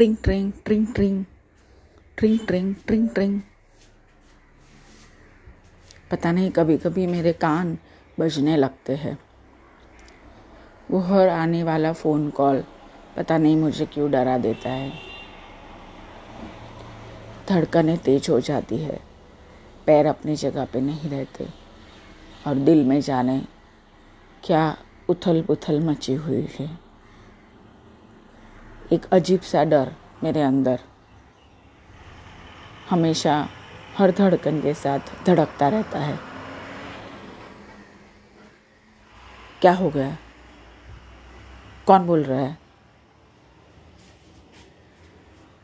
ट्रिंग ट्रिंग ट्रिंग ट्रिंग ट्रिंग ट्रिंग ट्रिंग ट्रिंग पता नहीं कभी कभी मेरे कान बजने लगते हैं। वो हर आने वाला फ़ोन कॉल पता नहीं मुझे क्यों डरा देता है। धड़कनें तेज हो जाती है। पैर अपनी जगह पे नहीं रहते। और दिल में जाने, क्या उथल पुथल मची हुई है। एक अजीब सा डर मेरे अंदर हमेशा हर धड़कन के साथ धड़कता रहता है। क्या हो गया? कौन बोल रहा है?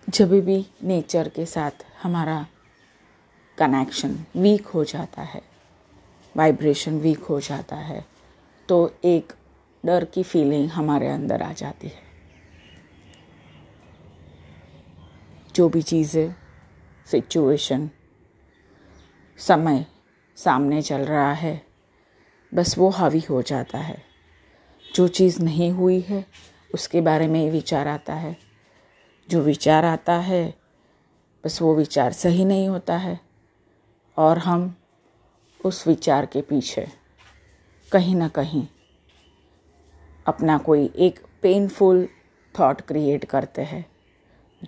जब भी नेचर के साथ हमारा कनेक्शन वीक हो जाता है वाइब्रेशन वीक हो जाता है तो एक डर की फीलिंग हमारे अंदर आ जाती है। जो भी चीज़ें सिचुएशन समय सामने चल रहा है, बस वो हावी हो जाता है। जो चीज़ नहीं हुई है, उसके बारे में विचार आता है। जो विचार आता है, बस वो विचार सही नहीं होता है। और हम उस विचार के पीछे कहीं ना कहीं अपना कोई एक पेनफुल थॉट क्रिएट करते हैं।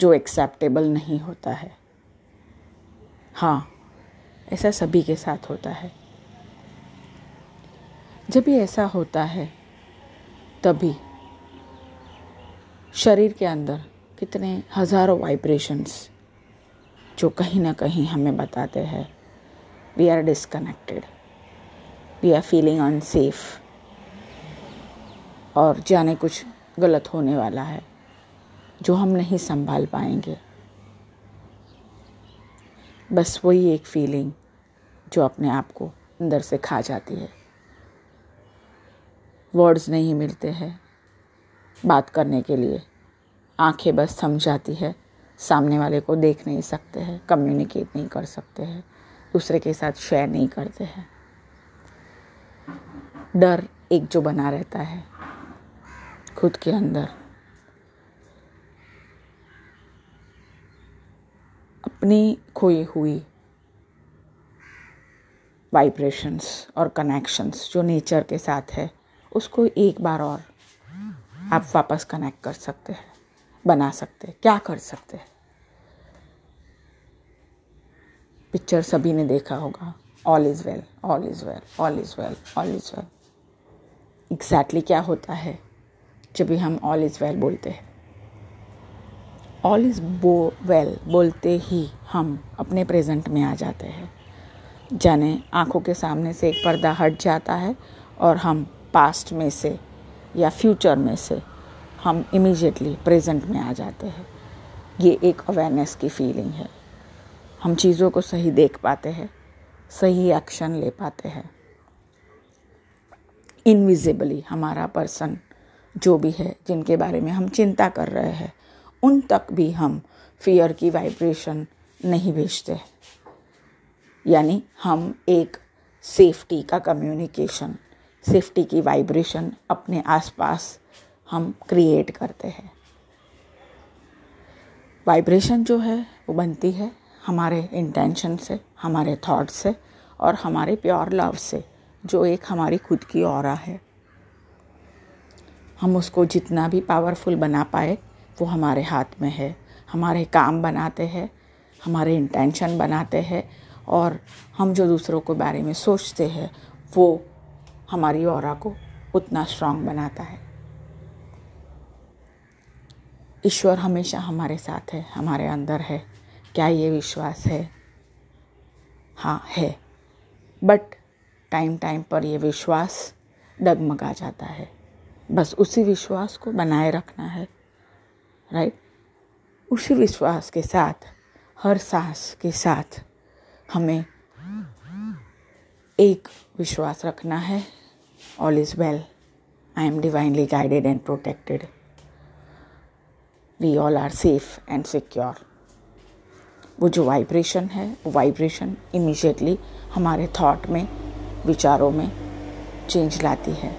जो एक्सेप्टेबल नहीं होता है। हाँ ऐसा सभी के साथ होता है। जब भी ऐसा होता है, तभी शरीर के अंदर कितने हज़ारों वाइब्रेशंस जो कहीं ना कहीं हमें बताते हैं। We are disconnected we are feeling unsafe और जाने कुछ गलत होने वाला है। जो हम नहीं संभाल पाएँगे। बस वही एक फीलिंग जो अपने आप को अंदर से खा जाती है। वर्ड्स नहीं मिलते हैं बात करने के लिए। आँखें बस थम जाती है, सामने वाले को देख नहीं सकते हैं कम्युनिकेट नहीं कर सकते हैं, दूसरे के साथ शेयर नहीं करते हैं। डर एक जो बना रहता है खुद के अंदर। अपनी खोई हुई वाइब्रेशंस और कनेक्शंस जो नेचर के साथ है, उसको एक बार और आप वापस कनेक्ट कर सकते हैं, बना सकते हैं, क्या कर सकते हैं? पिक्चर सभी ने देखा होगा all is well all is well all is well all is well exactly क्या होता है जब भी हम ऑल इज़ वेल बोलते हैं? ऑल इज़ बो वेल बोलते ही हम अपने प्रेजेंट में आ जाते हैं। जाने आँखों के सामने से एक पर्दा हट जाता है और हम पास्ट में से या फ्यूचर में से हम इमीजिएटली प्रेजेंट में आ जाते हैं। ये एक अवेयरनेस की फीलिंग है। हम चीज़ों को सही देख पाते हैं, सही एक्शन ले पाते हैं। इनविजिबली हमारा पर्सन जो भी है, जिनके बारे में हम चिंता कर रहे हैं उन तक भी हम फियर की वाइब्रेशन नहीं भेजते। यानी हम एक सेफ्टी का कम्युनिकेशन सेफ्टी की वाइब्रेशन अपने आसपास हम क्रिएट करते हैं। वाइब्रेशन जो है, वो बनती है हमारे इंटेंशन से, हमारे थॉट से और हमारे प्योर लव से, जो एक हमारी खुद की और है। हम उसको जितना भी पावरफुल बना पाए वो हमारे हाथ में है, हमारे काम बनाते हैं, हमारे इंटेंशन बनाते हैं और हम जो दूसरों के बारे में सोचते हैं, वो हमारी और को उतना स्ट्रांग बनाता है। ईश्वर हमेशा हमारे साथ है, हमारे अंदर है। क्या ये विश्वास है? हाँ है। बट टाइम टाइम पर ये विश्वास डगमगा जाता है। बस उसी विश्वास को बनाए रखना है। राइट उसी विश्वास के साथ, हर सांस के साथ हमें एक विश्वास रखना है। All is well I am divinely guided and protected we all are safe and secure वो जो वाइब्रेशन है, वो वाइब्रेशन इमीजिएटली हमारे थॉट में, विचारों में चेंज लाती है।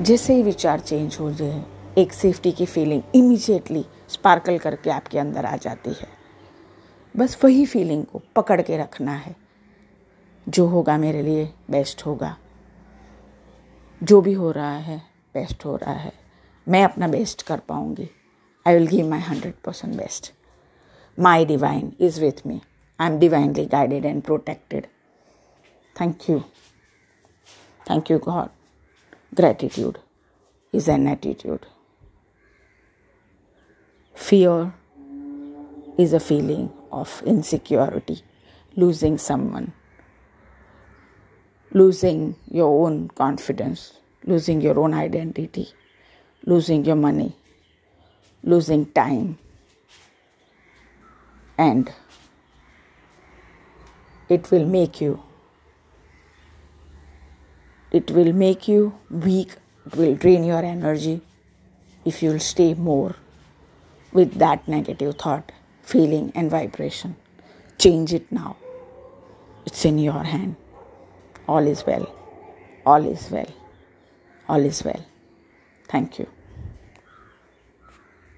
जैसे ही विचार चेंज हो जाए एक सेफ्टी की फीलिंग इमीजिएटली स्पार्कल करके आपके अंदर आ जाती है। बस वही फीलिंग को पकड़ के रखना है। जो होगा मेरे लिए बेस्ट होगा। जो भी हो रहा है बेस्ट हो रहा है। मैं अपना बेस्ट कर पाऊँगी। I will give my hundred percent best my divine is with me I am divinely guided and protected thank you thank you God gratitude is an attitude. Fear is a feeling of insecurity, losing someone, losing your own confidence, losing your own identity, losing your money, losing time, and it will make you it will make you weak it will drain your energy if you'll stay more with that negative thought, feeling, and vibration. Change it now. It's in your hand. All is well. All is well. All is well. Thank you.